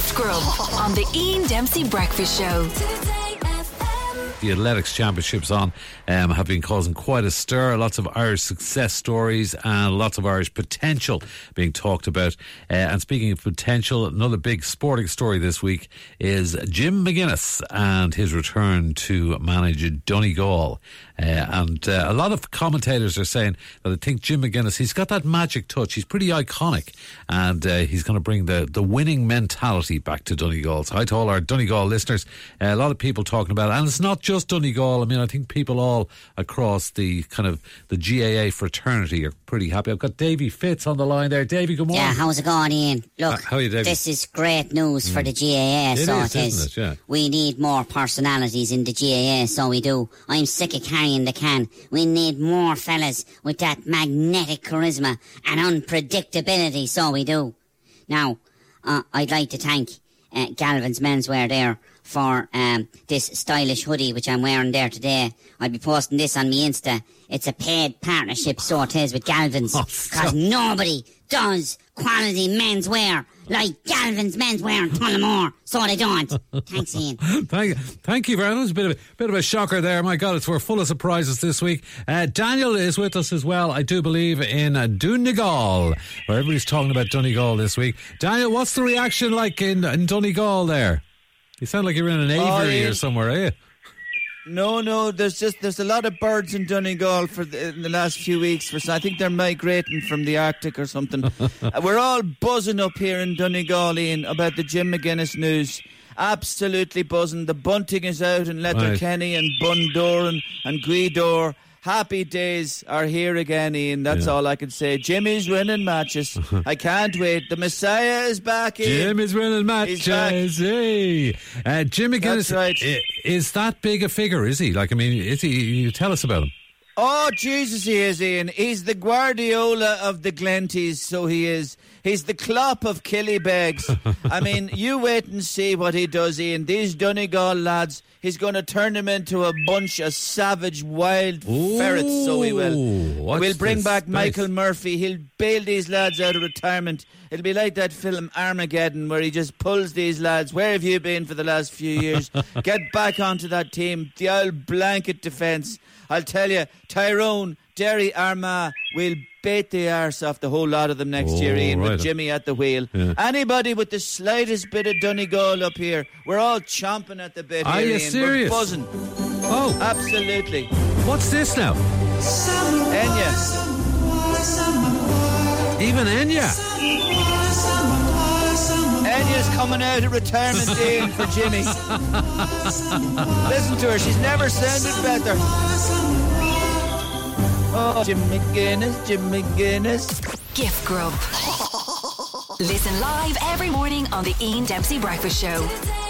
Gift Grub on the Ian Dempsey Breakfast Show. The athletics championships on um, have been causing quite a stir. Lots of Irish success stories and lots of Irish potential being talked about. Uh, and speaking of potential, another big sporting story this week is Jim McGuinness and his return to manage Donegal. Uh, and uh, a lot of commentators are saying that I think Jim McGuinness, he's got that magic touch. He's pretty iconic and uh, he's going to bring the, the winning mentality back to Donegal. So hi to all our Donegal listeners. Uh, a lot of people talking about it. And it's not just Donegal. I mean, I think people all across the kind of the GAA fraternity are pretty happy. I've got Davy Fitz on the line there. Davy, good morning. Yeah, how's it going, Ian? Look, Uh, how are you, David? this is great news for the GAA, It so is, it is. it? Yeah. We need more personalities in the GAA, so we do. I'm sick of carrying the can. We need more fellas with that magnetic charisma and unpredictability, so we do. Now, uh, I'd like to thank uh, Galvin's Menswear there for um, this stylish hoodie which I'm wearing there today. I'll be posting this on my Insta. It's a paid partnership, so it is with Galvin's, Oh, because stop. nobody does quality menswear like Galvin's Menswear in Tullamore, so they don't. Thanks, Ian. Thank, thank you very much. A bit of a bit of a shocker there. My God, it's we're full of surprises this week. Uh, Daniel is with us as well. I do believe in uh, Donegal, where everybody's talking about Donegal this week. Daniel, what's the reaction like in, in Donegal? There, you sound like you're in an Oh, aviary yeah. or somewhere, are you? No, no. There's just there's a lot of birds in Donegal for the, in the last few weeks. For I think they're migrating from the Arctic or something. Uh, We're all buzzing up here in Donegal, Ian, about the Jim McGuinness news. Absolutely buzzing. The bunting is out in Letterkenny and Bundoran and Gweedore. Happy days are here again, Ian. That's Yeah. all I can say. Jimmy's winning matches. I can't wait. The Messiah is back, Ian. Jim is winning matches. Hey. Uh, Jim McGuinness, That's right. is that big a figure? Is he? Like, I mean, is he? You tell us about him. Oh, Jesus, he is, Ian. He's the Guardiola of the Glenties, so he is. He's the Klopp of Killybegs. I mean, you wait and see what he does, Ian. These Donegal lads, he's going to turn them into a bunch of savage, wild ferrets, so he will. We'll bring back space. Michael Murphy. He'll bail these lads out of retirement. It'll be like that film Armageddon, where he just pulls these lads. Where have you been for the last few years? Get back onto that team. The old blanket defence. I'll tell you, Tyrone, Derry, Armagh will bait the arse off the whole lot of them next Oh, year, Ian, right. with Jimmy at the wheel. Yeah. Anybody with the slightest bit of Donegal up here, we're all chomping at the bit Are here, you Ian. serious? We're buzzing. Oh, Absolutely. what's this now? Enya. Even Enya. Enya's coming out of retirement day for Jimmy. Listen to her, she's never sounded better. Oh, Jim McGuinness, Jim McGuinness. Gift Grub. Listen live every morning on the Ian Dempsey Breakfast Show.